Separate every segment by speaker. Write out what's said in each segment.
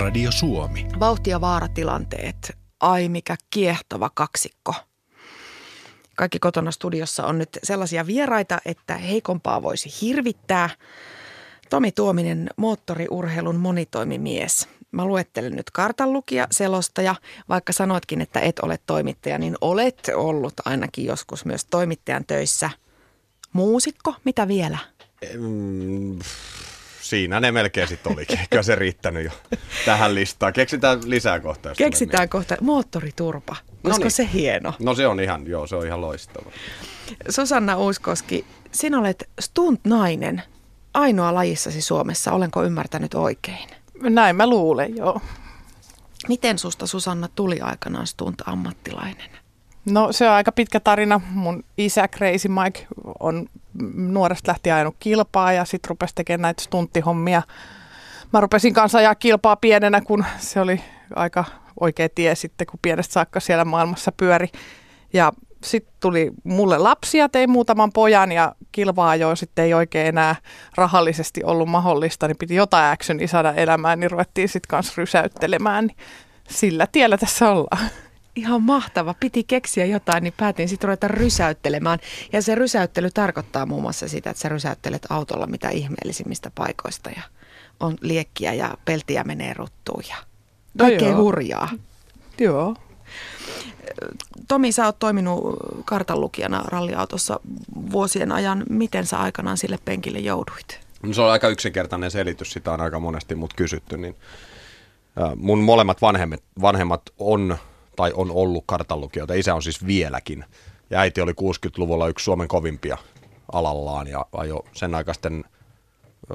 Speaker 1: Radio Suomi.
Speaker 2: Vauhti- ja vaaratilanteet. Ai mikä kiehtova kaksikko. Kaikki kotona studiossa on nyt sellaisia vieraita, että heikompaa voisi hirvittää. Tomi Tuominen, moottoriurheilun monitoimimies. Mä luettelen nyt kartanlukija, selostaja. Vaikka sanoitkin, että et ole toimittaja, niin olet ollut ainakin joskus myös toimittajan töissä. Muusikko, mitä vielä?
Speaker 3: Mm, siinä ne melkein sitten olikin. Eikö se riittänyt jo tähän listaan? Keksitään lisää kohta.
Speaker 2: Keksitään kohta moottoriturpa. Olisiko
Speaker 3: niin.
Speaker 2: se hieno?
Speaker 3: No se on ihan, joo, se on ihan loistava.
Speaker 2: Susanna Uuskoski, sinä olet stunt-nainen. Ainoa lajissasi Suomessa, olenko ymmärtänyt oikein?
Speaker 4: Näin mä luulen, joo.
Speaker 2: Miten susta Susanna tuli aikanaan stunt-ammattilainen?
Speaker 4: No se on aika pitkä tarina. Mun isä Crazy Mike on nuoresta lähtien ajanut kilpaa ja sitten rupesi tekemään näitä stunttihommia. Mä rupesin kanssa ajaa kilpaa pienenä, kun se oli aika oikea tie sitten, kun pienestä saakka siellä maailmassa pyöri. Ja sitten tuli mulle lapsia, tein muutaman pojan ja kilvaa jo sitten ei oikein enää rahallisesti ollut mahdollista, niin piti jotain actionia saada elämään, niin ruvettiin sitten kanssa rysäyttelemään. Niin sillä tiellä tässä ollaan.
Speaker 2: Ihan mahtava. Piti keksiä jotain, niin päätin sitten ruveta rysäyttelemään. Ja se rysäyttely tarkoittaa muun muassa sitä, että sä rysäyttelet autolla mitä ihmeellisimmistä paikoista. Ja on liekkiä ja peltiä menee ruttuun ja
Speaker 4: No
Speaker 2: kaikkea
Speaker 4: joo.
Speaker 2: hurjaa.
Speaker 4: Joo.
Speaker 2: Tomi, sä oot toiminut kartanlukijana ralliautossa vuosien ajan. Miten sä aikanaan sille penkille jouduit?
Speaker 3: No se on aika yksinkertainen selitys, sitä on aika monesti mut kysytty. Niin, ää, mun molemmat vanhemmat, vanhemmat on tai on ollut kartanlukijoita. Isä on siis vieläkin. Ja äiti oli 60-luvulla yksi Suomen kovimpia alallaan ja ajo sen aikaisten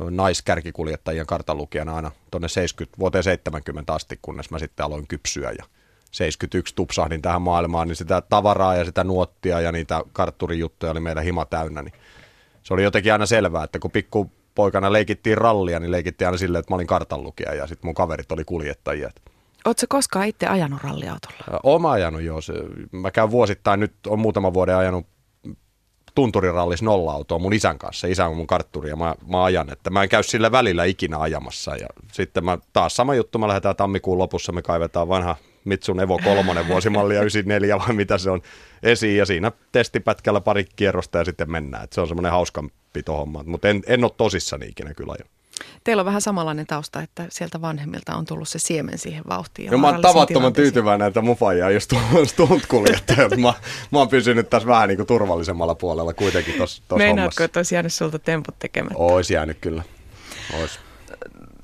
Speaker 3: naiskärkikuljettajien kartanlukijana aina tuonne 70, vuoteen 70 asti, kunnes mä sitten aloin kypsyä ja 71 tupsahdin tähän maailmaan, niin sitä tavaraa ja sitä nuottia ja niitä kartturijuttuja oli meidän hima täynnä, niin se oli jotenkin aina selvää, että kun pikku poikana leikittiin rallia, niin leikittiin aina silleen, että mä olin kartanlukija ja sitten mun kaverit oli kuljettajia.
Speaker 2: Oletko koskaan itse ajanut ralliautolla?
Speaker 3: Oma ajanut joo. Mä käyn vuosittain, nyt on muutama vuoden ajanut tunturirallis nolla-autoa mun isän kanssa. Isä on mun kartturi ja mä, mä ajan, että mä en käy sillä välillä ikinä ajamassa. Ja sitten mä taas sama juttu, mä lähdetään tammikuun lopussa, me kaivetaan vanha Mitsun Evo 3 vuosimallia 94 vai mitä se on esiin ja siinä testipätkällä pari kierrosta ja sitten mennään. Et se on semmoinen hauskampi homma, mutta en, en ole tosissani ikinä kyllä ajanut.
Speaker 2: Teillä on vähän samanlainen tausta, että sieltä vanhemmilta on tullut se siemen siihen vauhtiin. ja
Speaker 3: No mä oon tavattoman tyytyväinen, että mun faija ei ole stunt-kuljettaja. mä, mä oon pysynyt tässä vähän niin kuin turvallisemmalla puolella kuitenkin tuossa
Speaker 2: Meinaatko,
Speaker 3: hommassa.
Speaker 2: että olisi jäänyt sulta temput tekemättä?
Speaker 3: Ois jäänyt kyllä. Ois.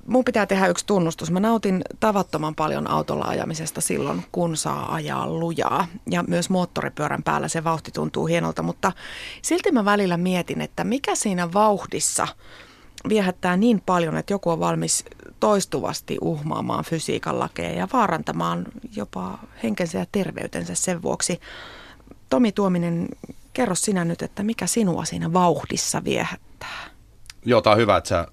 Speaker 2: Mun pitää tehdä yksi tunnustus. Mä nautin tavattoman paljon autolla ajamisesta silloin, kun saa ajaa lujaa. Ja myös moottoripyörän päällä se vauhti tuntuu hienolta, mutta silti mä välillä mietin, että mikä siinä vauhdissa viehättää niin paljon, että joku on valmis toistuvasti uhmaamaan fysiikan lakeja ja vaarantamaan jopa henkensä ja terveytensä sen vuoksi. Tomi Tuominen, kerro sinä nyt, että mikä sinua siinä vauhdissa viehättää?
Speaker 3: Joo, tää on hyvä, että sä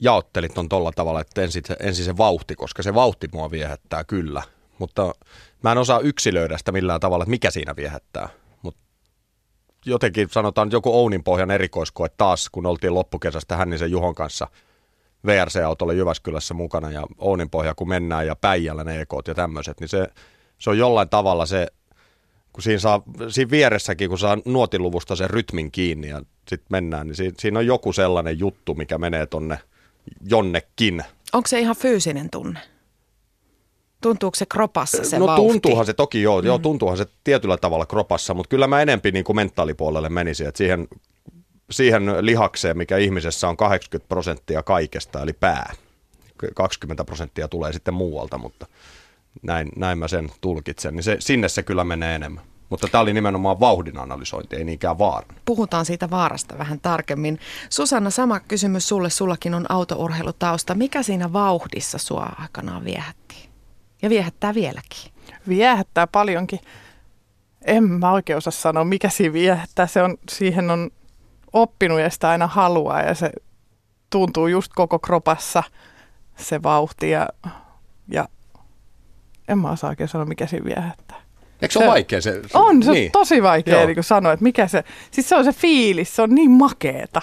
Speaker 3: jaottelit on tolla tavalla, että ensin ensin se vauhti, koska se vauhti mua viehättää kyllä. Mutta mä en osaa yksilöidä sitä millään tavalla, että mikä siinä viehättää. Jotenkin sanotaan joku Ounin pohjan erikoiskoe taas, kun oltiin loppukesästä Hännisen Juhon kanssa VRC-autolla Jyväskylässä mukana ja Ounin pohja kun mennään ja Päijällä ne ekot ja tämmöiset, niin se, se on jollain tavalla se, kun siinä, saa, siinä vieressäkin, kun saa nuotiluvusta sen rytmin kiinni ja sitten mennään, niin siinä, siinä on joku sellainen juttu, mikä menee tonne jonnekin.
Speaker 2: Onko se ihan fyysinen tunne? Tuntuuko se kropassa se
Speaker 3: no
Speaker 2: vauhti?
Speaker 3: tuntuuhan se toki joo, mm. joo, tuntuuhan se tietyllä tavalla kropassa, mutta kyllä mä enempi niin kuin mentaalipuolelle menisin, että siihen, siihen lihakseen, mikä ihmisessä on 80 prosenttia kaikesta, eli pää. 20 prosenttia tulee sitten muualta, mutta näin, näin mä sen tulkitsen, niin se, sinne se kyllä menee enemmän. Mutta tämä oli nimenomaan vauhdin analysointi, ei niinkään vaaran.
Speaker 2: Puhutaan siitä vaarasta vähän tarkemmin. Susanna, sama kysymys sulle. Sullakin on autourheilutausta. Mikä siinä vauhdissa sua aikanaan viehätti? Ja viehättää vieläkin.
Speaker 4: Viehättää paljonkin. En mä oikein osaa sanoa, mikä siinä viehättää. Se on, siihen on oppinut ja sitä aina haluaa ja se tuntuu just koko kropassa se vauhti ja, ja en mä osaa oikein sanoa, mikä siinä viehättää.
Speaker 3: Eikö se, ole vaikea se?
Speaker 4: On, se
Speaker 3: niin.
Speaker 4: on tosi vaikea niin sanoa, että mikä se, siis se on se fiilis, se on niin makeeta.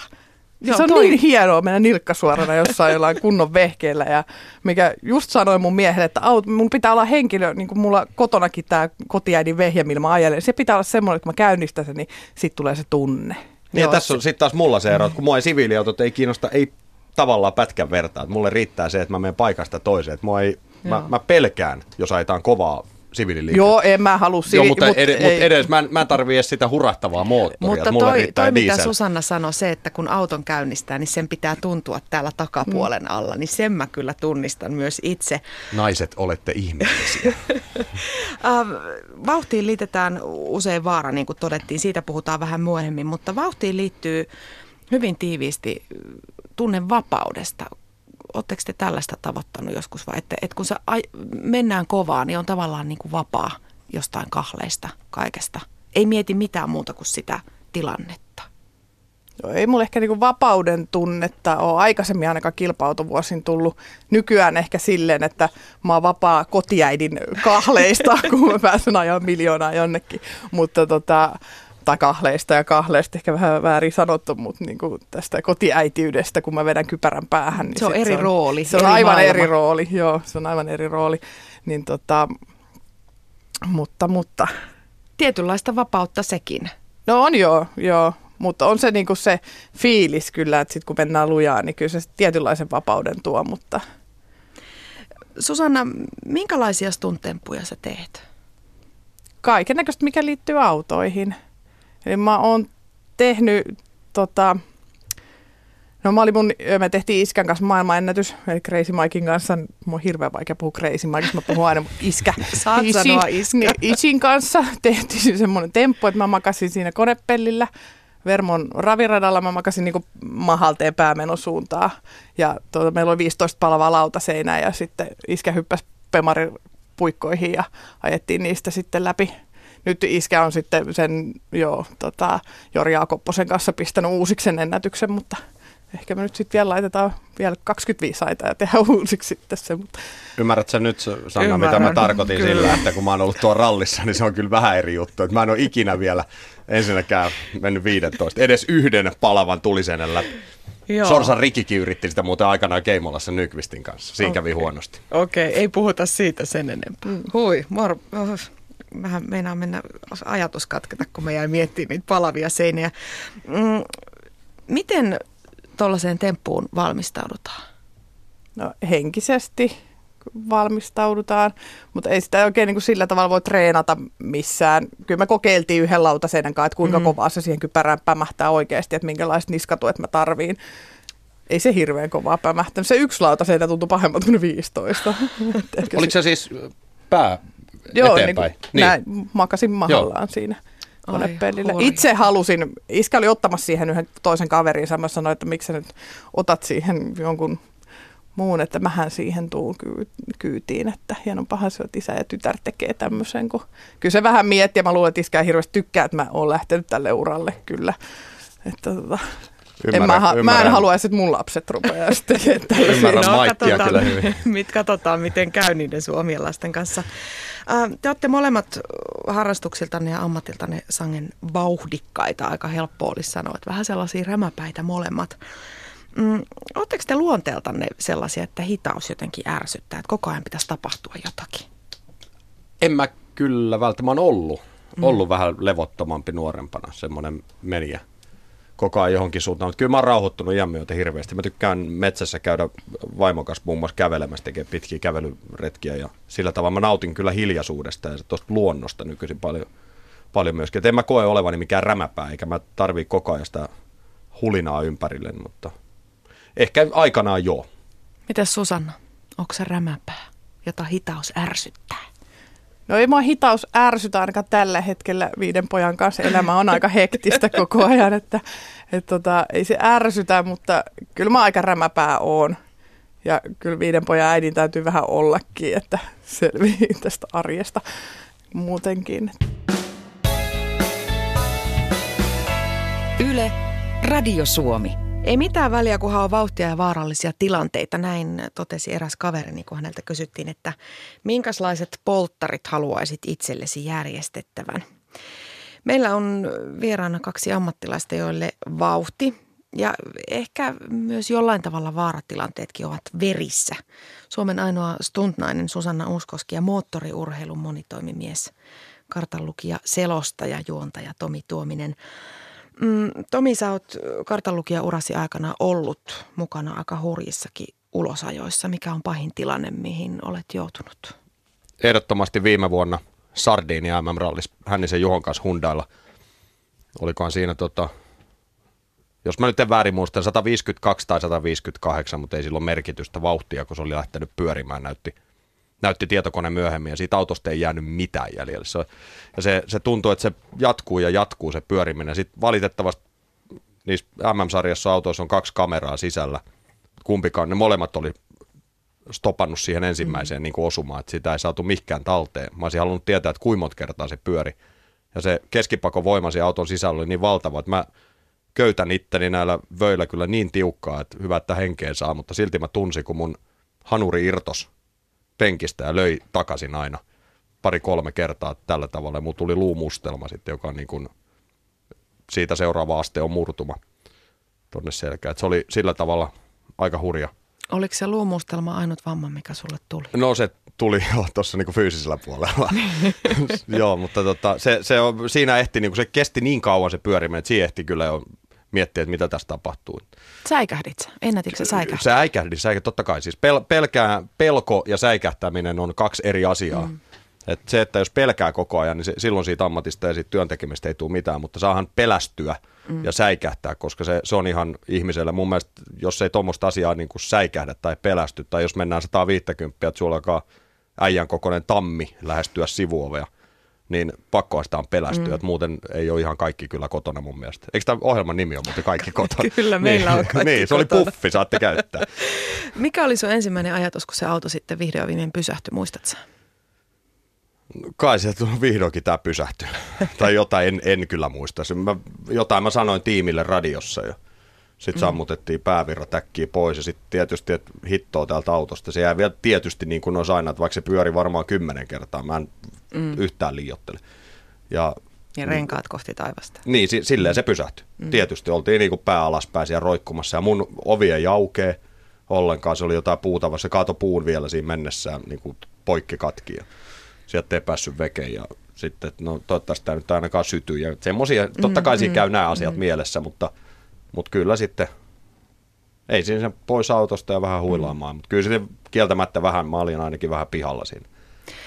Speaker 4: Joo, se on toi... niin hienoa mennä nilkkasuorana jossain jollain kunnon vehkeellä ja mikä just sanoi mun miehelle, että aut, mun pitää olla henkilö, niin kuin mulla kotonakin tämä kotiäidin vehje, millä mä ajelen. Se pitää olla semmoinen, että kun mä käynnistän sen, niin sitten tulee se tunne.
Speaker 3: Niin ja tässä on sitten taas mulla se ero, että kun mua ei siviiliautot ei kiinnosta, ei tavallaan pätkän vertaa. Että mulle riittää se, että mä menen paikasta toiseen. Että mua ei, mä, mä, pelkään, jos ajetaan kovaa siviililiikettä.
Speaker 4: Joo, en mä halua sivi-
Speaker 3: Joo, mutta, mut ed- ei. edes mä en, mä en tarvii edes sitä hurahtavaa moottoria.
Speaker 2: Mutta toi, toi mitä Susanna sanoi, se, että kun auton käynnistää, niin sen pitää tuntua täällä takapuolen mm. alla, niin sen mä kyllä tunnistan myös itse.
Speaker 3: Naiset, olette ihmeellisiä.
Speaker 2: Ähm, vauhtiin liitetään usein vaara, niin kuin todettiin, siitä puhutaan vähän myöhemmin, mutta vauhtiin liittyy hyvin tiiviisti tunne vapaudesta. Oletteko te tällaista tavoittanut joskus vai että, että kun se mennään kovaa, niin on tavallaan niin kuin vapaa jostain kahleista kaikesta. Ei mieti mitään muuta kuin sitä tilannetta.
Speaker 4: No, ei mulla ehkä niinku vapauden tunnetta ole aikaisemmin ainakaan kilpautovuosin tullut. Nykyään ehkä silleen, että mä oon vapaa kotiäidin kahleista, kun mä pääsen ajaa miljoonaa jonnekin. Mutta tota, tai kahleista ja kahleista ehkä vähän väärin sanottu, mutta niin kuin tästä kotiäitiydestä, kun mä vedän kypärän päähän.
Speaker 2: Niin se on eri
Speaker 4: se on,
Speaker 2: rooli.
Speaker 4: Se on eri aivan maailma. eri rooli, joo, se on aivan eri rooli. Niin tota, mutta, mutta.
Speaker 2: Tietynlaista vapautta sekin.
Speaker 4: No on joo, joo. Mutta on se niinku se fiilis kyllä, että sit kun mennään lujaan, niin kyllä se tietynlaisen vapauden tuo, mutta...
Speaker 2: Susanna, minkälaisia stuntemppuja sä teet?
Speaker 4: Kaiken näköistä, mikä liittyy autoihin. Eli mä oon tehnyt tota, No mä olin mun, me tehtiin iskän kanssa maailmanennätys, eli Crazy Mikein kanssa. Mun on hirveän vaikea puhua Crazy Mikeista, mä puhun aina iskä.
Speaker 2: Saat Isi, sanoa iskä. Niin,
Speaker 4: Isin kanssa tehtiin semmoinen temppu, että mä makasin siinä konepellillä. Vermon raviradalla mä makasin niin mahalteen päämenosuuntaa. Ja tuota, meillä oli 15 palavaa lautaseinää ja sitten iskä hyppäsi pemarin puikkoihin ja ajettiin niistä sitten läpi nyt iskä on sitten sen jo tota, Jori Jaakopposen kanssa pistänyt uusiksi sen ennätyksen, mutta ehkä me nyt sitten vielä laitetaan vielä 25 aita ja tehdään uusiksi sitten se. Mutta...
Speaker 3: Ymmärrätkö nyt, Sanna, Ymmärrän, mitä mä tarkoitin kyllä. sillä, että kun mä oon ollut tuolla rallissa, niin se on kyllä vähän eri juttu. Että mä en ole ikinä vielä ensinnäkään mennyt 15, edes yhden palavan tulisenen läpi. Joo. Sorsan Rikikin yritti sitä muuten aikanaan Keimolassa Nykvistin kanssa. Siinä okay. kävi huonosti.
Speaker 2: Okei, okay, ei puhuta siitä sen enempää. Mm. Hui, mor- vähän meinaa mennä ajatus katketa, kun me jäi miettimään niitä palavia seiniä. Mm, miten tuollaiseen temppuun valmistaudutaan?
Speaker 4: No henkisesti valmistaudutaan, mutta ei sitä oikein niin kuin sillä tavalla voi treenata missään. Kyllä me kokeiltiin yhden lautaseinän kanssa, että kuinka mm. kovaa se siihen kypärään pämähtää oikeasti, että minkälaiset niskatuet mä tarviin. Ei se hirveän kovaa pämähtänyt. Se yksi lautaseinä tuntui pahemmalta kuin 15.
Speaker 3: Oliko se siis pää
Speaker 4: Joo,
Speaker 3: eteenpäin.
Speaker 4: Niin, niin. Näin, makasin mahallaan Joo. siinä konepellille. Itse halusin, iskä oli ottamassa siihen yhden toisen kaverin, mä sanoin, että miksi sä nyt otat siihen jonkun muun, että mähän siihen tuun kyytiin, että hienompahan se, että isä ja tytär tekee tämmöisen. Kun... Kyllä se vähän miettii ja mä luulen, että iskä hirveästi tykkää, että mä oon lähtenyt tälle uralle kyllä. Että tota, Ymmärrän, en mä, ha- mä en haluaisi, että mun lapset rupeaa sitten
Speaker 3: tekemään Ymmärrän no, Maikkia kyllä hyvin.
Speaker 2: Mit, katsotaan, miten käy niiden suomien lasten kanssa. Te olette molemmat harrastuksiltanne ja ammatiltanne sangen vauhdikkaita, aika helppo olisi sanoa, että vähän sellaisia rämäpäitä molemmat. Mm, Oletteko te luonteeltanne sellaisia, että hitaus jotenkin ärsyttää, että koko ajan pitäisi tapahtua jotakin?
Speaker 3: En mä kyllä välttämättä ollut. Mm. Ollut vähän levottomampi nuorempana, semmoinen meniä koko ajan johonkin suuntaan. Mutta kyllä mä oon rauhoittunut iän myötä hirveästi. Mä tykkään metsässä käydä vaimokas muun muassa kävelemässä, tekee pitkiä kävelyretkiä ja sillä tavalla mä nautin kyllä hiljaisuudesta ja tuosta luonnosta nykyisin paljon, paljon myöskin. Et en mä koe olevani mikään rämäpää, eikä mä tarvii koko ajan sitä hulinaa ympärille, mutta ehkä aikanaan joo.
Speaker 2: Mitäs Susanna, onko se rämäpää, jota hitaus ärsyttää?
Speaker 4: No ei mua hitaus ärsytä ainakaan tällä hetkellä viiden pojan kanssa. Elämä on aika hektistä koko ajan, että et tota, ei se ärsytä, mutta kyllä mä aika rämäpää oon. Ja kyllä viiden pojan äidin täytyy vähän ollakin, että selvii tästä arjesta muutenkin.
Speaker 2: Yle, Radio Suomi. Ei mitään väliä, kunhan on vauhtia ja vaarallisia tilanteita. Näin totesi eräs kaverini, kun häneltä kysyttiin, että minkälaiset polttarit haluaisit itsellesi järjestettävän. Meillä on vieraana kaksi ammattilaista, joille vauhti ja ehkä myös jollain tavalla vaaratilanteetkin ovat verissä. Suomen ainoa stuntnainen Susanna Uskoski ja moottoriurheilun monitoimimies, kartanlukija, selostaja, juontaja Tomi Tuominen. Mm, Tomi, sä oot kartanlukija urasi aikana ollut mukana aika hurjissakin ulosajoissa. Mikä on pahin tilanne, mihin olet joutunut?
Speaker 3: Ehdottomasti viime vuonna Sardini MM-rallis Hännisen Juhon kanssa Hundailla. Olikohan siinä tota, jos mä nyt en väärin muista, 152 tai 158, mutta ei silloin merkitystä vauhtia, kun se oli lähtenyt pyörimään, näytti, näytti tietokone myöhemmin ja siitä autosta ei jäänyt mitään jäljellä. Se, ja se, se tuntuu, että se jatkuu ja jatkuu se pyöriminen. Sitten valitettavasti niissä MM-sarjassa autoissa on kaksi kameraa sisällä. Kumpikaan, ne molemmat oli stopannut siihen ensimmäiseen mm. niin osumaan, että sitä ei saatu mikään talteen. Mä olisin halunnut tietää, että kuinka monta kertaa se pyöri. Ja se keskipako voima auton sisällä oli niin valtava, että mä köytän itteni näillä vöillä kyllä niin tiukkaa, että hyvä, että henkeen saa, mutta silti mä tunsin, kun mun hanuri irtos penkistä ja löi takaisin aina pari-kolme kertaa tällä tavalla. Ja tuli luumustelma sitten, joka on niin kuin, siitä seuraava aste on murtuma tuonne selkään. Et se oli sillä tavalla aika hurja.
Speaker 2: Oliko se luumustelma ainut vamma, mikä sulle tuli?
Speaker 3: No se tuli jo tuossa niinku fyysisellä puolella. Joo, mutta tota, se, se on, siinä ehti, niinku, se kesti niin kauan se pyöriminen, että siinä ehti kyllä jo miettiä, että mitä tässä tapahtuu.
Speaker 2: Säikähdit sä? Ennätitkö sä säikähdä?
Speaker 3: Säikähdin, säikähdin, totta kai. Siis pel, pelkää, pelko ja säikähtäminen on kaksi eri asiaa. Mm. Et se, että jos pelkää koko ajan, niin se, silloin siitä ammatista ja siitä työntekemistä ei tule mitään, mutta saahan pelästyä mm. ja säikähtää, koska se, se on ihan ihmiselle. Mun mielestä, jos ei tuommoista asiaa niin kuin säikähdä tai pelästy, tai jos mennään 150, että sulla alkaa äijän kokoinen tammi lähestyä sivuovea, niin pakkoa sitä on pelästyä, mm. että muuten ei ole ihan kaikki kyllä kotona mun mielestä. Eikö tämä ohjelman nimi ole muuten kaikki kotona?
Speaker 2: kyllä, meillä
Speaker 3: niin,
Speaker 2: on kaikki
Speaker 3: Niin, se oli puffi, saatte käyttää.
Speaker 2: Mikä oli sun ensimmäinen ajatus, kun se auto sitten vihdoin viimein pysähtyi, muistatko
Speaker 3: Kai se vihdoinkin tämä pysähtyi. tai jotain, en, en kyllä muista. Mä, jotain mä sanoin tiimille radiossa jo. Sitten mm. sammutettiin päävirratäkkiä pois ja sitten tietysti, että hittoa täältä autosta. Se jää vielä tietysti niin kuin olisi aina, että vaikka se pyöri varmaan kymmenen kertaa, mä en mm. yhtään liiottele.
Speaker 2: Ja, ja renkaat niin, kohti taivasta.
Speaker 3: Niin, si- silleen se pysähtyi. Mm. Tietysti oltiin niin kuin pää alaspäin siellä roikkumassa ja mun ovi ei aukee ollenkaan. Se oli jotain puutavaa. Se kaato puun vielä siinä mennessään niin kuin poikki katki ja sieltä ei päässyt vekeen ja sitten, no toivottavasti tämä nyt ainakaan sytyy. Ja semmoisia, totta kai mm, siinä mm, käy nämä asiat mm. mielessä, mutta, mutta kyllä sitten ei siinä sen pois autosta ja vähän huilaamaan, mm. mutta kyllä sitten kieltämättä vähän, mä olin ainakin vähän pihalla siinä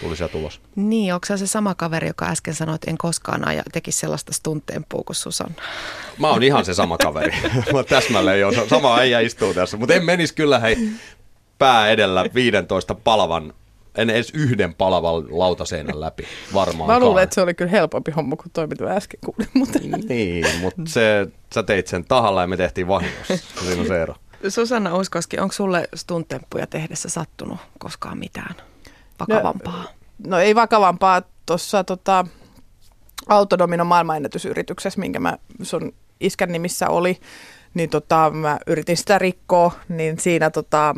Speaker 3: tuli se tulos.
Speaker 2: Niin, onko se sama kaveri, joka äsken sanoi, että en koskaan aja, tekisi sellaista stunttempua kuin Susanna?
Speaker 3: Mä oon ihan se sama kaveri. Mä täsmälleen jo, sama äijä istuu tässä. Mutta en menisi kyllä hei pää edellä 15 palavan en edes yhden palavan lautaseinän läpi varmaan.
Speaker 4: Mä luulen, että se oli kyllä helpompi homma kuin toi, mitä äsken kuulin. Mutta...
Speaker 3: Niin, mutta se, sä teit sen tahalla ja me tehtiin vahingossa. Siinä on se ero.
Speaker 2: Susanna Uskoski, onko sulle stuntemppuja tehdessä sattunut koskaan mitään? vakavampaa?
Speaker 4: No, no ei vakavampaa. Tuossa tota, Autodomino maailmanennätysyrityksessä, minkä mä sun iskän nimissä oli, niin tota, mä yritin sitä rikkoa, niin siinä tota,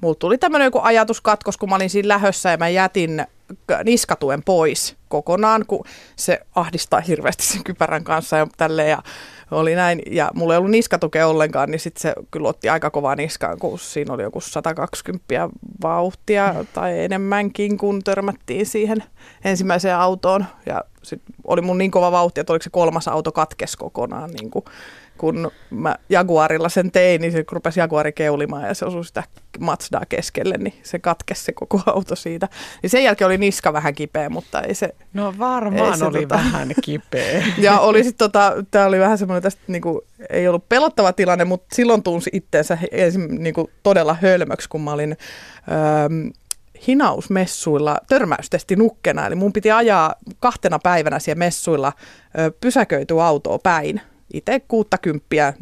Speaker 4: mulla tuli tämmöinen joku ajatuskatkos, kun mä olin siinä lähössä ja mä jätin niskatuen pois kokonaan, kun se ahdistaa hirveästi sen kypärän kanssa ja tälleen. Ja oli näin, ja mulla ei ollut niskatukea ollenkaan, niin sitten se kyllä otti aika kovaa niskaan, kun siinä oli joku 120 vauhtia tai enemmänkin, kun törmättiin siihen ensimmäiseen autoon. Ja sitten oli mun niin kova vauhti, että oliko se kolmas auto katkes kokonaan niin kuin kun mä Jaguarilla sen tein, niin se rupesi Jaguari keulimaan ja se osui sitä Mazdaa keskelle, niin se katkesi se koko auto siitä. Niin sen jälkeen oli niska vähän kipeä, mutta ei se...
Speaker 2: No varmaan ei se, oli tota, vähän kipeä.
Speaker 4: Ja oli sit tota, tää oli vähän semmoinen, tästä niinku, ei ollut pelottava tilanne, mutta silloin tunsi itteensä ensin niinku, todella hölmöksi, kun mä olin... Öö, hinausmessuilla törmäystesti nukkena, eli mun piti ajaa kahtena päivänä siellä messuilla pysäköityä autoa päin itse kuuttakymppiä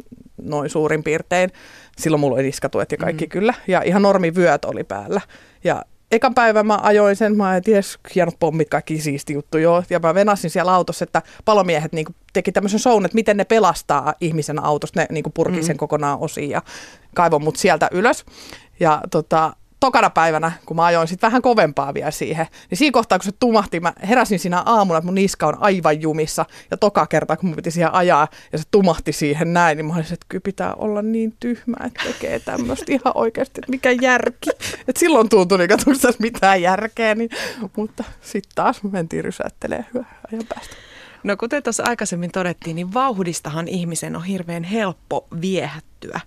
Speaker 4: noin suurin piirtein. Silloin mulla oli niskatuet ja kaikki mm. kyllä. Ja ihan normivyöt oli päällä. Ja ekan päivän mä ajoin sen, mä en tiedä, hienot pommit, kaikki siisti juttu joo. Ja mä venasin siellä autossa, että palomiehet niin teki tämmöisen shown, että miten ne pelastaa ihmisen autosta. Ne niin purki mm. sen kokonaan osiin ja kaivon mut sieltä ylös. Ja tota, tokana päivänä, kun mä ajoin sitten vähän kovempaa vielä siihen, niin siinä kohtaa, kun se tumahti, mä heräsin siinä aamuna, että mun niska on aivan jumissa. Ja toka kerta, kun mun piti siihen ajaa ja se tumahti siihen näin, niin mä olisin, että kyllä pitää olla niin tyhmä, että tekee tämmöistä ihan oikeasti, että mikä järki. Että silloin tuntui, niin että tässä mitään järkeä, niin, mutta sitten taas mentiin rysäyttelemään hyvän ajan päästä.
Speaker 2: No kuten tuossa aikaisemmin todettiin, niin vauhdistahan ihmisen on hirveän helppo viehättyä.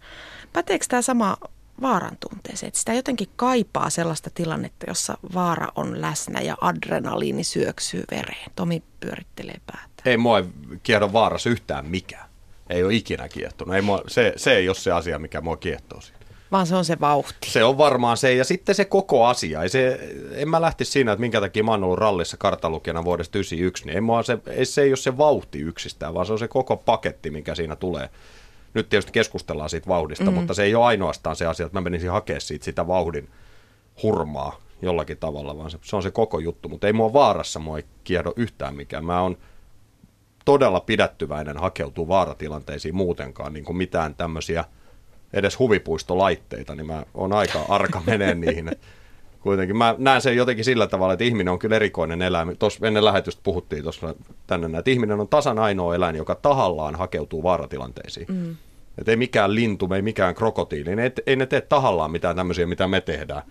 Speaker 2: Päteekö tämä sama vaaran tunteeseen? Että sitä jotenkin kaipaa sellaista tilannetta, jossa vaara on läsnä ja adrenaliini syöksyy vereen. Tomi pyörittelee päätä.
Speaker 3: Ei mua kiehdo vaarassa yhtään mikään. Ei ole ikinä kiehtonut. Ei mua, se, se ei ole se asia, mikä mua kiehtoo siinä.
Speaker 2: Vaan se on se vauhti.
Speaker 3: Se on varmaan se, ja sitten se koko asia. Ei se, en mä lähtisi siinä, että minkä takia mä oon ollut rallissa kartalukijana vuodesta 1991, niin ei mua se, ei, se ei ole se vauhti yksistään, vaan se on se koko paketti, mikä siinä tulee. Nyt tietysti keskustellaan siitä vauhdista, mm-hmm. mutta se ei ole ainoastaan se asia, että mä menisin hakemaan siitä sitä vauhdin hurmaa jollakin tavalla, vaan se, se on se koko juttu. Mutta ei mua vaarassa, mua ei kierro yhtään mikään. Mä oon todella pidättyväinen hakeutuu vaaratilanteisiin muutenkaan, niin kuin mitään tämmöisiä – edes huvipuistolaitteita, niin mä oon aika arka menee niihin. Kuitenkin mä näen sen jotenkin sillä tavalla, että ihminen on kyllä erikoinen eläin. Tuossa ennen lähetystä puhuttiin tuossa tänne, että ihminen on tasan ainoa eläin, joka tahallaan hakeutuu vaaratilanteisiin. Mm. Että ei mikään lintu, ei mikään krokotiili, ei, ei ne tee tahallaan mitään tämmöisiä, mitä me tehdään,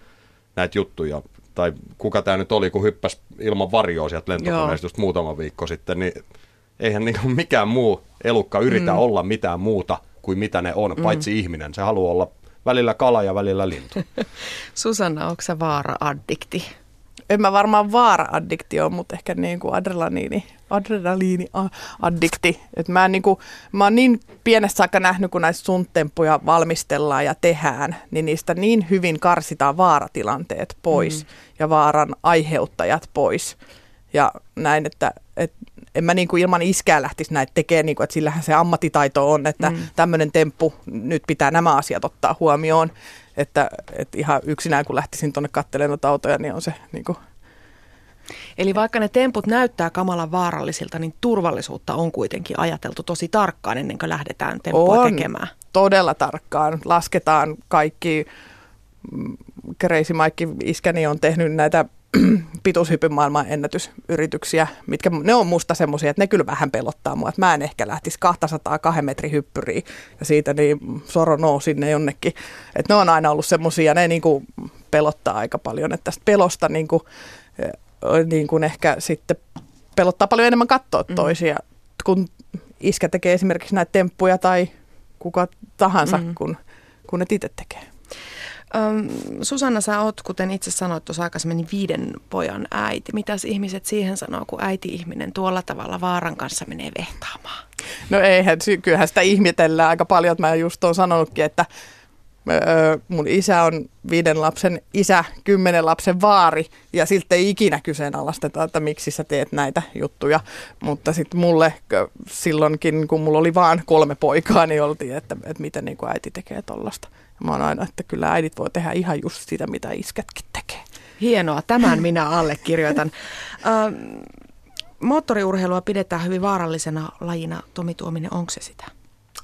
Speaker 3: näitä juttuja. Tai kuka tämä nyt oli, kun hyppäsi ilman varjoa sieltä lentokoneesta just muutama viikko sitten, niin eihän niin mikään muu elukka yritä mm. olla mitään muuta kuin mitä ne on, mm. paitsi ihminen. Se haluaa olla välillä kala ja välillä lintu.
Speaker 2: Susanna, onko se vaara-addikti?
Speaker 4: En mä varmaan vaara-addikti ole, mutta ehkä niin kuin adrenaliini, adrenaliini-addikti. Et mä, niin kuin, mä oon niin pienessä saakka nähnyt, kun näitä suntemppuja valmistellaan ja tehdään, niin niistä niin hyvin karsitaan vaaratilanteet pois mm. ja vaaran aiheuttajat pois. Ja näin, että, että en mä niin kuin ilman iskää lähtisi näitä tekemään, niin kuin, että sillähän se ammattitaito on, että mm. tämmöinen temppu, nyt pitää nämä asiat ottaa huomioon. Että, että ihan yksinään kun lähtisin tuonne katselemaan noita autoja, niin on se niin kuin
Speaker 2: Eli vaikka ne temput näyttää kamalan vaarallisilta, niin turvallisuutta on kuitenkin ajateltu tosi tarkkaan ennen kuin lähdetään temppua on, tekemään.
Speaker 4: todella tarkkaan. Lasketaan kaikki. Mm, Crazy Mike iskäni on tehnyt näitä pituushypyn maailman ennätysyrityksiä, mitkä ne on musta semmoisia, että ne kyllä vähän pelottaa mua, että mä en ehkä lähtisi 202 metri hyppyriin ja siitä niin soro nousi sinne jonnekin. Että ne on aina ollut semmoisia, ne niin kuin pelottaa aika paljon, että tästä pelosta niin kuin, niin kuin ehkä sitten pelottaa paljon enemmän katsoa mm. toisia, kun iskä tekee esimerkiksi näitä temppuja tai kuka tahansa, mm. kun, kun ne itse tekee.
Speaker 2: Susanna, sä oot, kuten itse sanoit tuossa aikaisemmin, niin viiden pojan äiti. Mitäs ihmiset siihen sanoo, kun äiti-ihminen tuolla tavalla vaaran kanssa menee vehtaamaan?
Speaker 4: No eihän, kyllähän sitä ihmetellään aika paljon. Mä just oon sanonutkin, että mun isä on viiden lapsen isä, kymmenen lapsen vaari, ja sitten ei ikinä kyseenalaisteta, että miksi sä teet näitä juttuja. Mutta sitten mulle silloinkin, kun mulla oli vaan kolme poikaa, niin oltiin, että, että miten niin kuin äiti tekee tollasta. Mä oon aina, että kyllä äidit voi tehdä ihan just sitä, mitä iskätkin tekee.
Speaker 2: Hienoa, tämän minä allekirjoitan. Ähm, moottoriurheilua pidetään hyvin vaarallisena lajina. Tomi Tuominen, onko se sitä?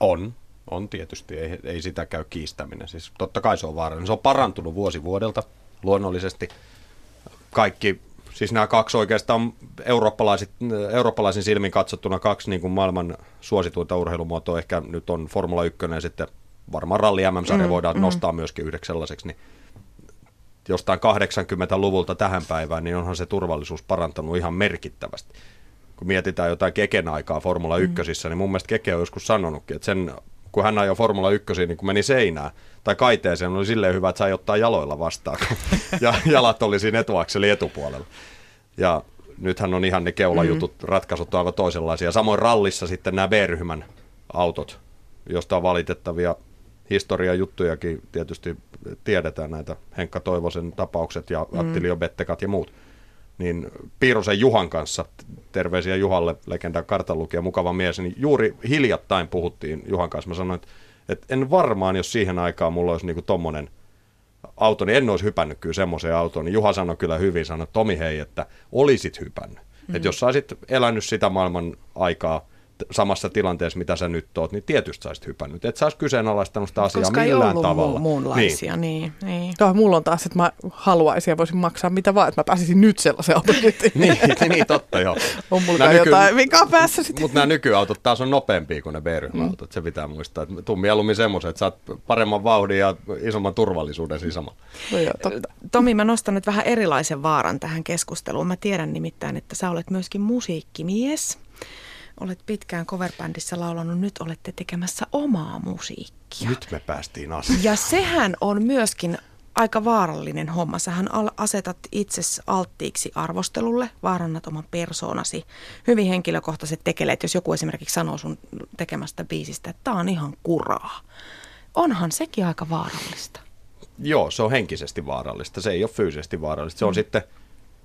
Speaker 3: On, on tietysti. Ei, ei sitä käy kiistäminen. Siis totta kai se on vaarallinen. Se on parantunut vuosi vuodelta luonnollisesti. Kaikki, siis nämä kaksi oikeastaan eurooppalaiset, eurooppalaisin silmin katsottuna kaksi niin kuin maailman suosituinta urheilumuotoa. Ehkä nyt on Formula 1 ja sitten varmaan ralli MM-sarja mm, voidaan mm. nostaa myöskin yhdeksi sellaiseksi, niin jostain 80-luvulta tähän päivään, niin onhan se turvallisuus parantanut ihan merkittävästi. Kun mietitään jotain Keken aikaa Formula 1, mm. niin mun mielestä Keke on joskus sanonutkin, että sen, kun hän ajoi Formula 1, niin kun meni seinään tai kaiteeseen, oli silleen hyvä, että sai ottaa jaloilla vastaan, kun ja jalat oli siinä etuakseli etupuolella. Ja nythän on ihan ne keulajutut mm. ratkaisut aivan toisenlaisia. Samoin rallissa sitten nämä B-ryhmän autot, josta on valitettavia historia juttujakin tietysti tiedetään näitä Henkka Toivosen tapaukset ja mm. Attilio Bettekat ja muut. Niin Piirosen Juhan kanssa, terveisiä Juhalle, legenda kartanlukija, mukava mies, niin juuri hiljattain puhuttiin Juhan kanssa. Mä sanoin, että, että en varmaan, jos siihen aikaan mulla olisi niinku tommonen auto, niin en olisi hypännyt kyllä semmoiseen autoon. Niin Juha sanoi kyllä hyvin, sanoi, Tomi hei, että olisit hypännyt. Mm. Että jos sä olisit elänyt sitä maailman aikaa, samassa tilanteessa, mitä sä nyt oot, niin tietysti saisit hypännyt. Et sä olisi kyseenalaistanut sitä asiaa
Speaker 2: Koska ei
Speaker 3: millään
Speaker 2: ollut
Speaker 3: tavalla.
Speaker 2: Mu- muunlaisia, niin. niin, niin.
Speaker 4: Joo, mulla on taas, että mä haluaisin ja voisin maksaa mitä vaan, että mä pääsisin nyt sellaisen auton kyytiin.
Speaker 3: niin, niin, totta joo.
Speaker 4: On mulla
Speaker 3: Nää
Speaker 4: jotain vikaa päässä sitten.
Speaker 3: Mutta nämä nykyautot taas on nopeampia kuin ne B-ryhmäautot, mm. se pitää muistaa. Tuu mieluummin semmoisen, että saat paremman vauhdin ja isomman turvallisuuden samalla.
Speaker 4: No joo, totta.
Speaker 2: Tomi, mä nostan nyt vähän erilaisen vaaran tähän keskusteluun. Mä tiedän nimittäin, että sä olet myöskin musiikkimies. Olet pitkään coverbändissä laulanut, nyt olette tekemässä omaa musiikkia.
Speaker 3: Nyt me päästiin asiaan.
Speaker 2: Ja sehän on myöskin aika vaarallinen homma. Sähän asetat itsesi alttiiksi arvostelulle, vaarannat oman persoonasi. Hyvin henkilökohtaiset tekeleet, jos joku esimerkiksi sanoo sun tekemästä biisistä, että tämä on ihan kuraa. Onhan sekin aika vaarallista.
Speaker 3: Joo, se on henkisesti vaarallista, se ei ole fyysisesti vaarallista. Se on mm. sitten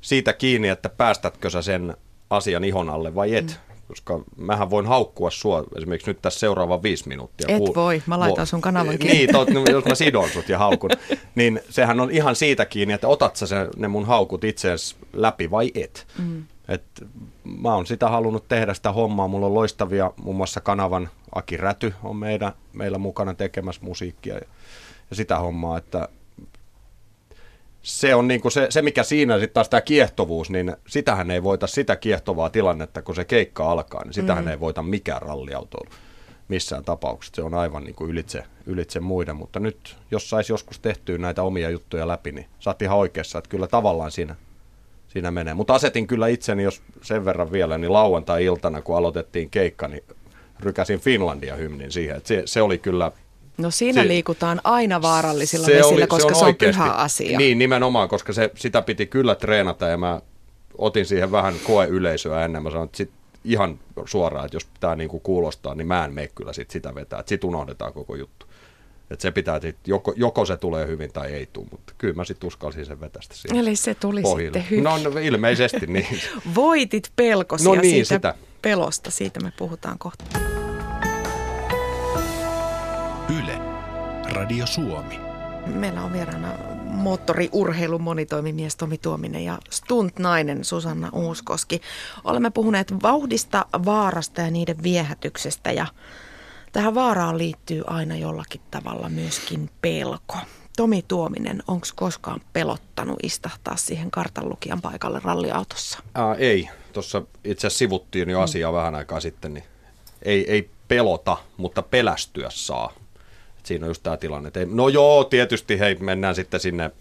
Speaker 3: siitä kiinni, että päästätkö sä sen asian ihon alle vai et. Mm. Koska mähän voin haukkua sua esimerkiksi nyt tässä seuraava viisi minuuttia.
Speaker 2: Et voi, mä laitan sun kanavan
Speaker 3: kiinni. Niin, tot, no, jos mä sidon sut ja haukun, niin sehän on ihan siitä kiinni, että otat sä sen, ne mun haukut itseäsi läpi vai et. Mm. Et mä oon sitä halunnut tehdä sitä hommaa. Mulla on loistavia, muun muassa kanavan Aki Räty on meidän, meillä mukana tekemässä musiikkia ja, ja sitä hommaa, että se on niin kuin se, se, mikä siinä sitten taas tämä kiehtovuus, niin sitähän ei voita sitä kiehtovaa tilannetta, kun se keikka alkaa, niin sitähän mm. ei voita mikään ralliautoilu missään tapauksessa. Se on aivan niin kuin ylitse, ylitse muiden, mutta nyt jos saisi joskus tehtyä näitä omia juttuja läpi, niin saat ihan oikeassa, että kyllä tavallaan siinä, siinä menee. Mutta asetin kyllä itseni, jos sen verran vielä, niin lauantai-iltana, kun aloitettiin keikka, niin rykäsin Finlandia hymnin siihen. Se, se oli kyllä
Speaker 2: No siinä se, liikutaan aina vaarallisilla se vesillä, oli, koska se on, se on oikeasti, pyhä asia.
Speaker 3: Niin, nimenomaan, koska se, sitä piti kyllä treenata ja mä otin siihen vähän koeyleisöä ennen. Mä sanoin, että sit ihan suoraan, että jos tämä niinku kuulostaa, niin mä en mene kyllä sit sitä vetää. Että sit unohdetaan koko juttu. Että se pitää, että joko, joko se tulee hyvin tai ei tule, mutta kyllä mä sitten uskalsin sen vetästä siihen
Speaker 2: Eli se tuli
Speaker 3: pohjille.
Speaker 2: sitten hyvin.
Speaker 3: No, no ilmeisesti niin.
Speaker 2: Voitit pelkosia
Speaker 3: no niin,
Speaker 2: siitä
Speaker 3: sitä.
Speaker 2: pelosta, siitä me puhutaan kohta.
Speaker 1: Radio Suomi.
Speaker 2: Meillä on vieraana moottoriurheilun monitoimimies Tomi Tuominen ja stunt-nainen Susanna Uuskoski. Olemme puhuneet vauhdista, vaarasta ja niiden viehätyksestä ja tähän vaaraan liittyy aina jollakin tavalla myöskin pelko. Tomi Tuominen, onko koskaan pelottanut istahtaa siihen kartanlukijan paikalle ralliautossa?
Speaker 3: Ää, ei. Tuossa itse asiassa sivuttiin jo asiaa mm. vähän aikaa sitten, niin ei, ei pelota, mutta pelästyä saa siinä on just tämä tilanne. Ei, no joo, tietysti hei, mennään sitten sinne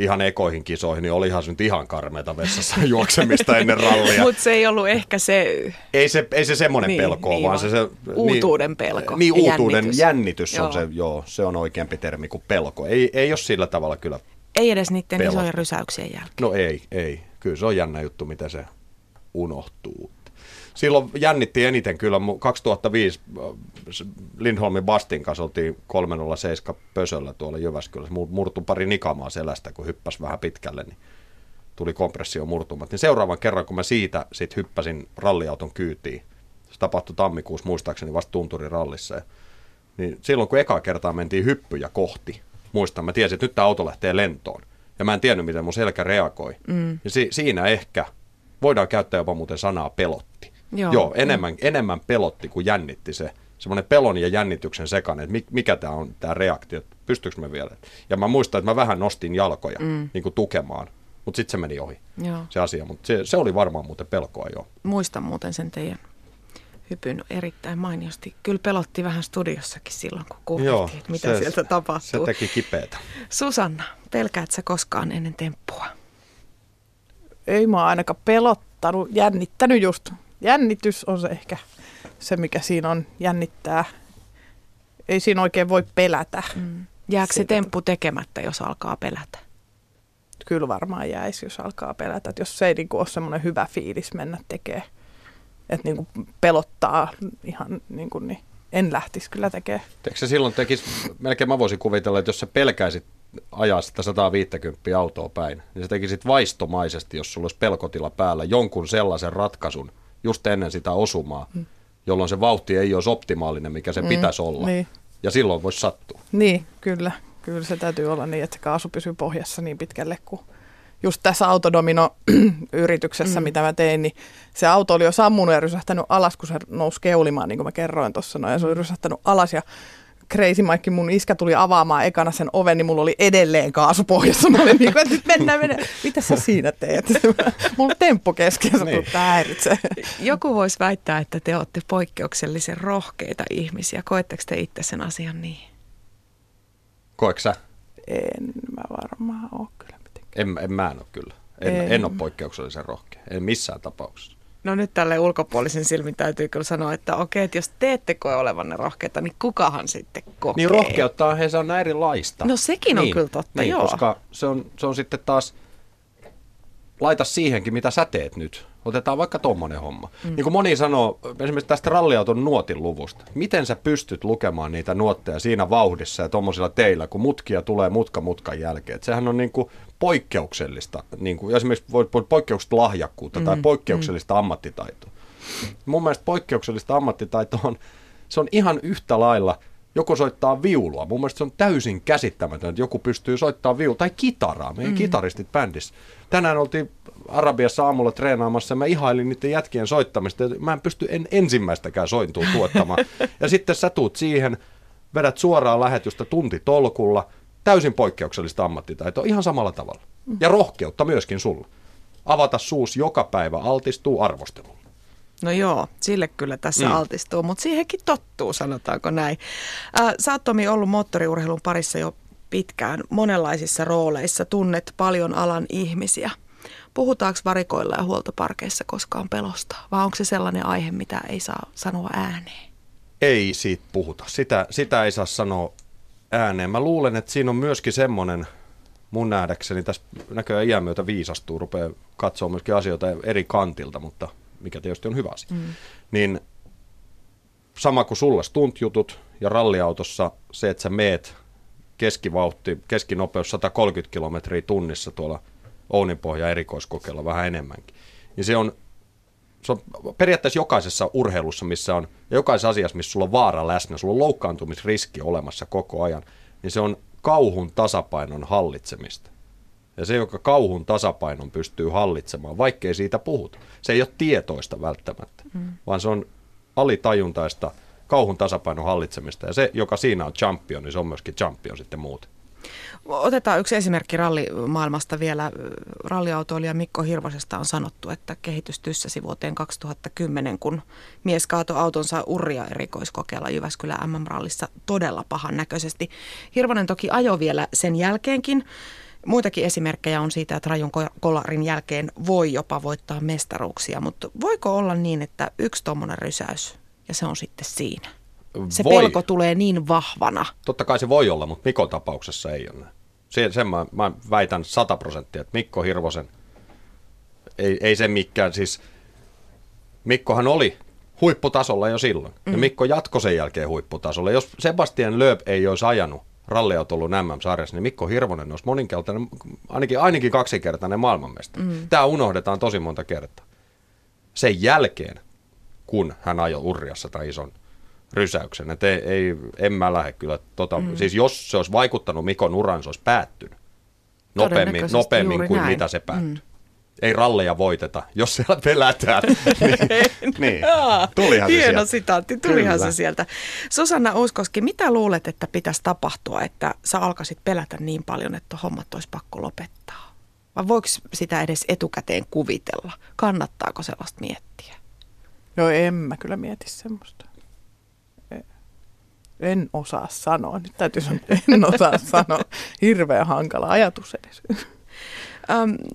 Speaker 3: ihan ekoihin kisoihin, niin olihan se nyt ihan karmeita vessassa juoksemista ennen rallia.
Speaker 2: Mutta se ei ollut ehkä se...
Speaker 3: Ei se, ei se semmoinen niin, pelko, niin, vaan se... se
Speaker 2: uutuuden niin, pelko.
Speaker 3: Niin, uutuuden jännitys, jännitys on joo. se, joo, se on oikeampi termi kuin pelko. Ei, ei ole sillä tavalla kyllä
Speaker 2: Ei edes niiden pelko. isojen rysäyksien jälkeen.
Speaker 3: No ei, ei. Kyllä se on jännä juttu, miten se unohtuu silloin jännitti eniten kyllä. 2005 äh, Lindholmin Bastin kanssa oltiin 307 pösöllä tuolla Jyväskylässä. Murtu pari nikamaa selästä, kun hyppäs vähän pitkälle, niin tuli kompressio murtumat. Niin seuraavan kerran, kun mä siitä sit hyppäsin ralliauton kyytiin, se tapahtui tammikuussa muistaakseni vasta Tunturin rallissa. Ja, niin silloin, kun eka kertaa mentiin hyppyjä kohti, muistan, mä tiesin, että nyt tämä auto lähtee lentoon. Ja mä en tiennyt, miten mun selkä reagoi. Mm. Ja si- siinä ehkä voidaan käyttää jopa muuten sanaa pelotti. Joo, Joo enemmän, mm. enemmän pelotti kuin jännitti se. Semmoinen pelon ja jännityksen sekainen, että mikä tämä on tämä reaktio, että pystyykö me vielä. Ja mä muistan, että mä vähän nostin jalkoja mm. niin kuin tukemaan, mutta sitten se meni ohi Joo. se asia. Mutta se, se oli varmaan muuten pelkoa jo.
Speaker 2: Muistan muuten sen teidän hypyn erittäin mainiosti. Kyllä pelotti vähän studiossakin silloin, kun kuultiin, että mitä se, sieltä tapahtuu.
Speaker 3: Se teki kipeätä.
Speaker 2: Susanna, pelkäät sä koskaan ennen temppua?
Speaker 4: Ei mä ainakaan pelottanut, jännittänyt just jännitys on se ehkä se, mikä siinä on jännittää. Ei siinä oikein voi pelätä. Mm.
Speaker 2: Jääkö se temppu tekemättä, jos alkaa pelätä?
Speaker 4: Kyllä varmaan jäisi, jos alkaa pelätä. Että jos se ei niin kuin, ole semmoinen hyvä fiilis mennä tekemään, että niin kuin pelottaa ihan niin kuin, niin en lähtisi kyllä tekemään.
Speaker 3: Eikö se silloin tekisi, melkein mä voisin kuvitella, että jos sä pelkäisit ajaa sitä 150 autoa päin, niin sä tekisit vaistomaisesti, jos sulla olisi pelkotila päällä, jonkun sellaisen ratkaisun, just ennen sitä osumaa, mm. jolloin se vauhti ei olisi optimaalinen, mikä se mm, pitäisi olla. Niin. Ja silloin voisi sattua.
Speaker 4: Niin, kyllä. Kyllä se täytyy olla niin, että se kaasu pysyy pohjassa niin pitkälle kuin just tässä autodomino-yrityksessä, mm. mitä mä tein, niin se auto oli jo sammunut ja rysähtänyt alas, kun se nousi keulimaan, niin kuin mä kerroin tuossa. No, ja se oli rysähtänyt alas ja Crazy Mike, mun iskä tuli avaamaan ekana sen oven, niin mulla oli edelleen kaasu pohjassa. Mä olin niin kuin, että nyt mennään, mennään. Mitä sä siinä teet? mulla on temppu kesken, sä niin.
Speaker 2: Joku voisi väittää, että te olette poikkeuksellisen rohkeita ihmisiä. Koetteko te itse sen asian niin?
Speaker 3: Koetko sä?
Speaker 4: En mä varmaan ole kyllä mitenkään.
Speaker 3: En, en mä en ole kyllä. En, en. en ole poikkeuksellisen rohkea. En missään tapauksessa.
Speaker 2: No nyt tälle ulkopuolisen silmin täytyy kyllä sanoa, että okei, että jos te ette koe olevanne rohkeita, niin kukahan sitten kokee?
Speaker 3: Niin rohkeutta he on erilaista.
Speaker 2: No sekin on
Speaker 3: niin,
Speaker 2: kyllä totta,
Speaker 3: niin,
Speaker 2: joo.
Speaker 3: Koska se on, se on sitten taas, laita siihenkin, mitä sä teet nyt. Otetaan vaikka tommonen homma. Mm. Niin kuin moni sanoo, esimerkiksi tästä ralliauton nuotin luvusta. Miten sä pystyt lukemaan niitä nuotteja siinä vauhdissa ja tuommoisilla teillä, kun mutkia tulee mutka mutkan jälkeen. Et sehän on niin kuin poikkeuksellista, niin kuin esimerkiksi poikkeuksellista lahjakkuutta mm. tai poikkeuksellista mm. ammattitaitoa. Mun mielestä poikkeuksellista ammattitaitoa on, se on ihan yhtä lailla – joku soittaa viulua. Mun mielestä se on täysin käsittämätöntä, että joku pystyy soittamaan viulua tai kitaraa. Meidän mm. kitaristit bändissä. Tänään oltiin Arabiassa aamulla treenaamassa ja mä ihailin niiden jätkien soittamista. Mä en pysty en ensimmäistäkään sointua tuottamaan. ja sitten sä tuut siihen, vedät suoraan lähetystä tunti tolkulla, täysin poikkeuksellista ammattitaitoa, ihan samalla tavalla. Ja rohkeutta myöskin sulla. Avata suus joka päivä altistuu arvostelulle.
Speaker 2: No joo, sille kyllä tässä mm. altistuu, mutta siihenkin tottuu, sanotaanko näin. Äh, sä oot Tomi ollut moottoriurheilun parissa jo pitkään monenlaisissa rooleissa, tunnet paljon alan ihmisiä. Puhutaanko varikoilla ja huoltoparkeissa koskaan pelosta, vai onko se sellainen aihe, mitä ei saa sanoa ääneen?
Speaker 3: Ei siitä puhuta. Sitä, sitä ei saa sanoa ääneen. Mä luulen, että siinä on myöskin semmoinen, mun nähdäkseni tässä näköjään iän myötä viisastuu, rupeaa katsoa myöskin asioita eri kantilta, mutta mikä tietysti on hyvä asia. Mm. Niin sama kuin sulla stunt-jutut ja ralliautossa se, että sä meet keskivauhti, keskinopeus 130 kilometriä tunnissa tuolla Ouninpohja erikoiskokeilla vähän enemmänkin. Niin se on, se on periaatteessa jokaisessa urheilussa, missä on, ja jokaisessa asiassa, missä sulla on vaara läsnä, sulla on loukkaantumisriski olemassa koko ajan, niin se on kauhun tasapainon hallitsemista. Ja se, joka kauhun tasapainon pystyy hallitsemaan, vaikkei siitä puhuta. Se ei ole tietoista välttämättä, mm. vaan se on alitajuntaista kauhun tasapainon hallitsemista. Ja se, joka siinä on champion, niin se on myöskin champion sitten muuten.
Speaker 2: Otetaan yksi esimerkki rallimaailmasta vielä. Ralliautoilija Mikko Hirvosesta on sanottu, että kehitys tyssäsi vuoteen 2010, kun mies kaatoi autonsa urria erikoiskokeella Jyväskylä MM-rallissa todella pahan näköisesti. Hirvonen toki ajoi vielä sen jälkeenkin. Muitakin esimerkkejä on siitä, että rajun kolarin jälkeen voi jopa voittaa mestaruuksia, mutta voiko olla niin, että yksi tuommoinen rysäys ja se on sitten siinä? Se voi. pelko tulee niin vahvana.
Speaker 3: Totta kai se voi olla, mutta Mikon tapauksessa ei ole Se, sen mä, mä väitän sata prosenttia, että Mikko Hirvosen, ei, ei se mikään, siis Mikkohan oli huipputasolla jo silloin. Mm. Ja Mikko jatkoi sen jälkeen huipputasolla. Jos Sebastian Lööp ei olisi ajanut ralliautoilun MM-sarjassa, niin Mikko Hirvonen olisi moninkertainen, ainakin, ainakin kaksikertainen maailmanmestari. Mm. Tämä unohdetaan tosi monta kertaa. Sen jälkeen, kun hän ajoi Urriassa tai ison rysäyksen, että ei, ei, en mä lähde kyllä, tota, mm. siis jos se olisi vaikuttanut Mikon uran, se olisi päättynyt nopeammin, nopeammin kuin näin. mitä se päättyi. Mm ei ralleja voiteta, jos siellä pelätään. niin, niin. Tulihan
Speaker 2: Hieno
Speaker 3: se sieltä.
Speaker 2: sitaatti, tulihan Kyllä. se sieltä. Susanna Uuskoski, mitä luulet, että pitäisi tapahtua, että sä alkaisit pelätä niin paljon, että hommat olisi pakko lopettaa? Vai voiko sitä edes etukäteen kuvitella? Kannattaako sellaista miettiä?
Speaker 4: No en mä kyllä mieti semmoista. En osaa sanoa. Nyt täytyy sanoa, en osaa sanoa. Hirveän hankala ajatus edes.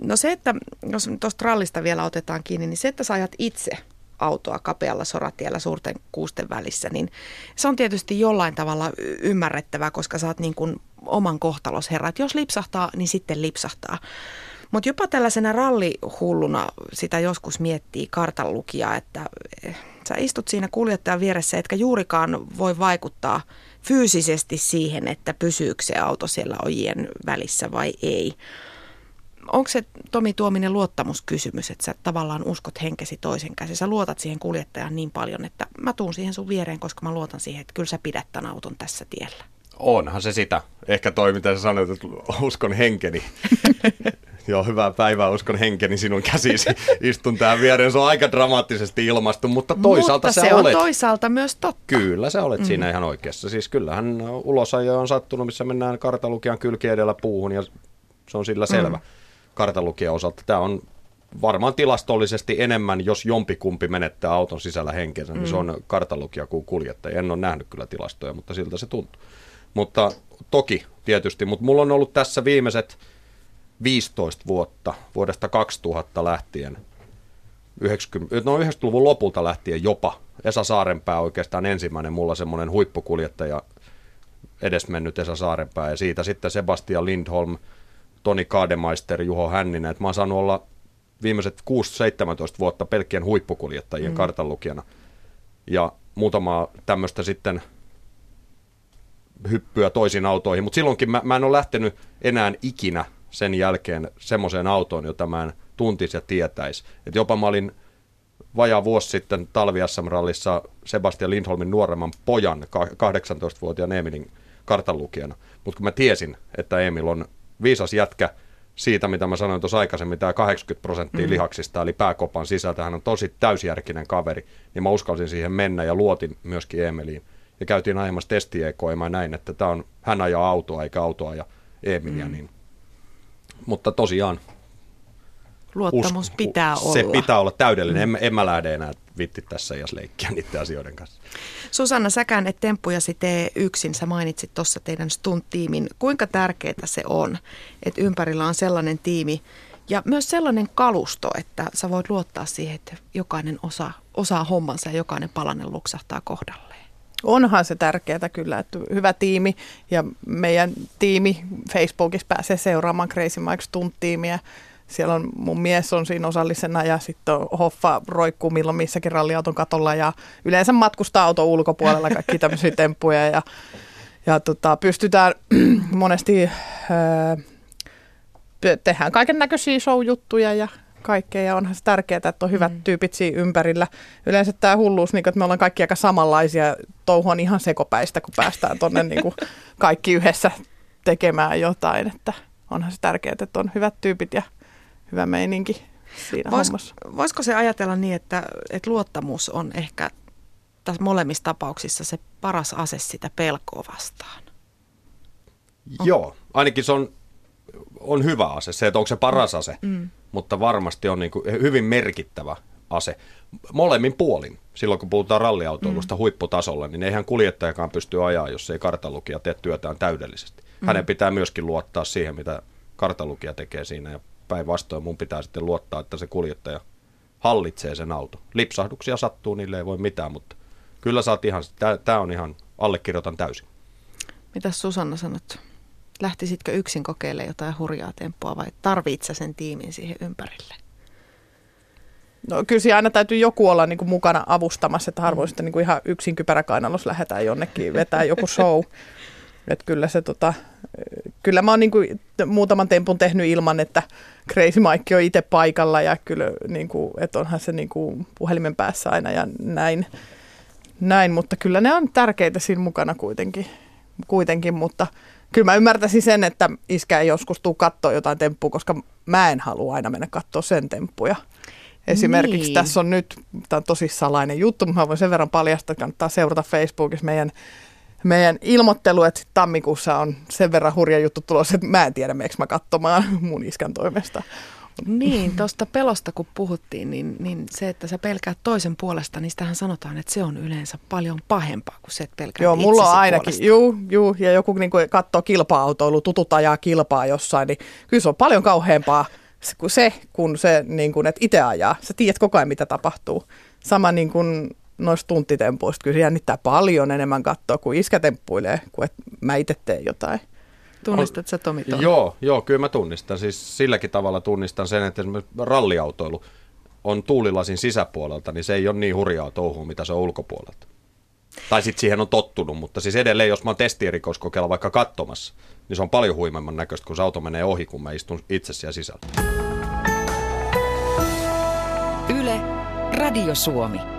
Speaker 2: No se, että jos tuosta rallista vielä otetaan kiinni, niin se, että sä ajat itse autoa kapealla soratiellä suurten kuusten välissä, niin se on tietysti jollain tavalla ymmärrettävää, koska sä oot niin kuin oman kohtalos herra. Että jos lipsahtaa, niin sitten lipsahtaa. Mutta jopa tällaisena rallihulluna sitä joskus miettii kartanlukija, että eh, sä istut siinä kuljettajan vieressä, etkä juurikaan voi vaikuttaa fyysisesti siihen, että pysyykö se auto siellä ojien välissä vai ei onko se Tomi Tuominen luottamuskysymys, että sä tavallaan uskot henkesi toisen käsi. Sä luotat siihen kuljettajan niin paljon, että mä tuun siihen sun viereen, koska mä luotan siihen, että kyllä sä pidät tämän auton tässä tiellä.
Speaker 3: Onhan se sitä. Ehkä toi, mitä sä sanoit, että uskon henkeni. Joo, hyvää päivää, uskon henkeni sinun käsisi. Istun tähän viereen, se on aika dramaattisesti ilmastu, mutta toisaalta
Speaker 2: mutta
Speaker 3: sä
Speaker 2: se
Speaker 3: olet...
Speaker 2: on toisaalta myös totta.
Speaker 3: Kyllä, sä olet mm. siinä ihan oikeassa. Siis kyllähän ulosajo on sattunut, missä mennään kartalukijan kylki edellä puuhun ja se on sillä selvä mm. kartalukijan osalta. Tämä on varmaan tilastollisesti enemmän, jos jompikumpi menettää auton sisällä henkensä, mm. niin se mm. on kartalukija kuin kuljettaja. En ole nähnyt kyllä tilastoja, mutta siltä se tuntuu. Mutta toki tietysti, mutta mulla on ollut tässä viimeiset 15 vuotta, vuodesta 2000 lähtien, 90, no 90-luvun lopulta lähtien jopa, Esa Saarenpää oikeastaan ensimmäinen mulla semmoinen huippukuljettaja, edesmennyt Esa Saarenpää, ja siitä sitten Sebastian Lindholm, Toni Kademeister, Juho Hänninen, että mä oon saanut olla viimeiset 6-17 vuotta pelkkien huippukuljettajien mm. kartanlukijana. Ja muutama tämmöistä sitten hyppyä toisiin autoihin, mutta silloinkin mä, mä en ole lähtenyt enää ikinä sen jälkeen semmoiseen autoon, jota mä en tuntisi ja tietäisi. Et jopa mä olin vajaa vuosi sitten talvi rallissa Sebastian Lindholmin nuoremman pojan, 18-vuotiaan Emilin kartanlukijana. Mutta kun mä tiesin, että Emil on viisas jätkä siitä, mitä mä sanoin tuossa aikaisemmin, tämä 80 prosenttia mm. lihaksista, eli pääkopan sisältä, hän on tosi täysjärkinen kaveri, niin mä uskalsin siihen mennä ja luotin myöskin Emiliin. Ja käytiin ajamassa testiekoimaan näin, että tämä on, hän ajaa autoa eikä autoa ja Emilia, mm. niin mutta tosiaan
Speaker 2: Luottamus us, pitää
Speaker 3: olla. Se pitää olla täydellinen. Mm. En, en mä lähde enää vitti tässä ja leikkiä niiden asioiden kanssa.
Speaker 2: Susanna, säkään et temppujasi tee yksin. Sä mainitsit tuossa teidän stunt-tiimin. Kuinka tärkeää se on, että ympärillä on sellainen tiimi ja myös sellainen kalusto, että sä voit luottaa siihen, että jokainen osa, osaa hommansa ja jokainen palanen luksahtaa kohdalleen.
Speaker 4: Onhan se tärkeää kyllä, että hyvä tiimi ja meidän tiimi Facebookissa pääsee seuraamaan Crazy Mike Stunt-tiimiä. Siellä on mun mies on siinä osallisena ja sitten Hoffa roikkuu milloin missäkin ralliauton katolla ja yleensä matkustaa auto ulkopuolella kaikki tämmöisiä temppuja ja, ja tota, pystytään monesti öö, tehdään kaiken näköisiä show-juttuja ja kaikkea ja onhan se tärkeää, että on hyvät mm. tyypit siinä ympärillä. Yleensä tämä hulluus, niin kuin, että me ollaan kaikki aika samanlaisia, touhu on ihan sekopäistä, kun päästään tuonne niin kuin kaikki yhdessä tekemään jotain, että onhan se tärkeää, että on hyvät tyypit ja hyvä meininki siinä Vois, hommassa.
Speaker 2: Voisiko se ajatella niin, että, että luottamus on ehkä tässä molemmissa tapauksissa se paras ase sitä pelkoa vastaan?
Speaker 3: Joo, ainakin se on, on hyvä ase. Se, että onko se paras ase, mm mutta varmasti on niin kuin hyvin merkittävä ase. Molemmin puolin, silloin kun puhutaan ralliautoilusta mm. huipputasolla, niin eihän kuljettajakaan pysty ajaa, jos ei kartalukija tee työtään täydellisesti. Mm. Hänen pitää myöskin luottaa siihen, mitä kartalukija tekee siinä, ja päinvastoin mun pitää sitten luottaa, että se kuljettaja hallitsee sen auto. Lipsahduksia sattuu, niille ei voi mitään, mutta kyllä oot ihan, tämä on ihan, allekirjoitan täysin.
Speaker 2: Mitä Susanna sanot? Lähtisitkö yksin kokeilemaan jotain hurjaa temppua vai tarvitse sen tiimin siihen ympärille?
Speaker 4: No kyllä siinä aina täytyy joku olla niin kuin mukana avustamassa, että harvoin sitten niin kuin ihan yksin kypäräkainalossa lähdetään jonnekin vetää joku show. että kyllä se tota, kyllä mä oon niin kuin muutaman tempun tehnyt ilman, että Crazy Mike on itse paikalla ja kyllä niin kuin, että onhan se niin kuin puhelimen päässä aina ja näin, näin, mutta kyllä ne on tärkeitä siinä mukana kuitenkin, kuitenkin mutta – kyllä mä ymmärtäisin sen, että iskä ei joskus tuu katsoa jotain temppua, koska mä en halua aina mennä katsoa sen temppuja. Esimerkiksi niin. tässä on nyt, tämä on tosi salainen juttu, mutta mä voin sen verran paljastaa, että kannattaa seurata Facebookissa meidän, meidän ilmoittelu, että tammikuussa on sen verran hurja juttu tulossa, että mä en tiedä, miksi mä katsomaan mun iskän toimesta.
Speaker 2: Niin, tuosta pelosta kun puhuttiin, niin, niin se, että sä pelkäät toisen puolesta, niin sitähän sanotaan, että se on yleensä paljon pahempaa kuin se, että pelkäät
Speaker 4: Joo, mulla on ainakin, juu, juu, ja joku niin katsoo kilpa-autoilu, tutut ajaa kilpaa jossain, niin kyllä se on paljon kauheampaa kuin se, kun se, niin kuin, että itse ajaa. Sä tiedät koko ajan, mitä tapahtuu. Sama niin kuin noista tuntitempuista, kyllä se jännittää paljon enemmän katsoa, kuin iskä temppuilee, kuin että mä itse teen jotain.
Speaker 2: Tunnistat sä Tomi
Speaker 3: tuon? Joo, joo, kyllä mä tunnistan. Siis silläkin tavalla tunnistan sen, että esimerkiksi ralliautoilu on tuulilasin sisäpuolelta, niin se ei ole niin hurjaa touhua, mitä se on ulkopuolelta. Tai sitten siihen on tottunut, mutta siis edelleen, jos mä oon testierikoiskokeilla vaikka katsomassa, niin se on paljon huimemman näköistä, kun se auto menee ohi, kun mä istun itse siellä sisällä.
Speaker 1: Yle, Radio Suomi.